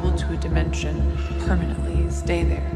travel to a dimension permanently, stay there.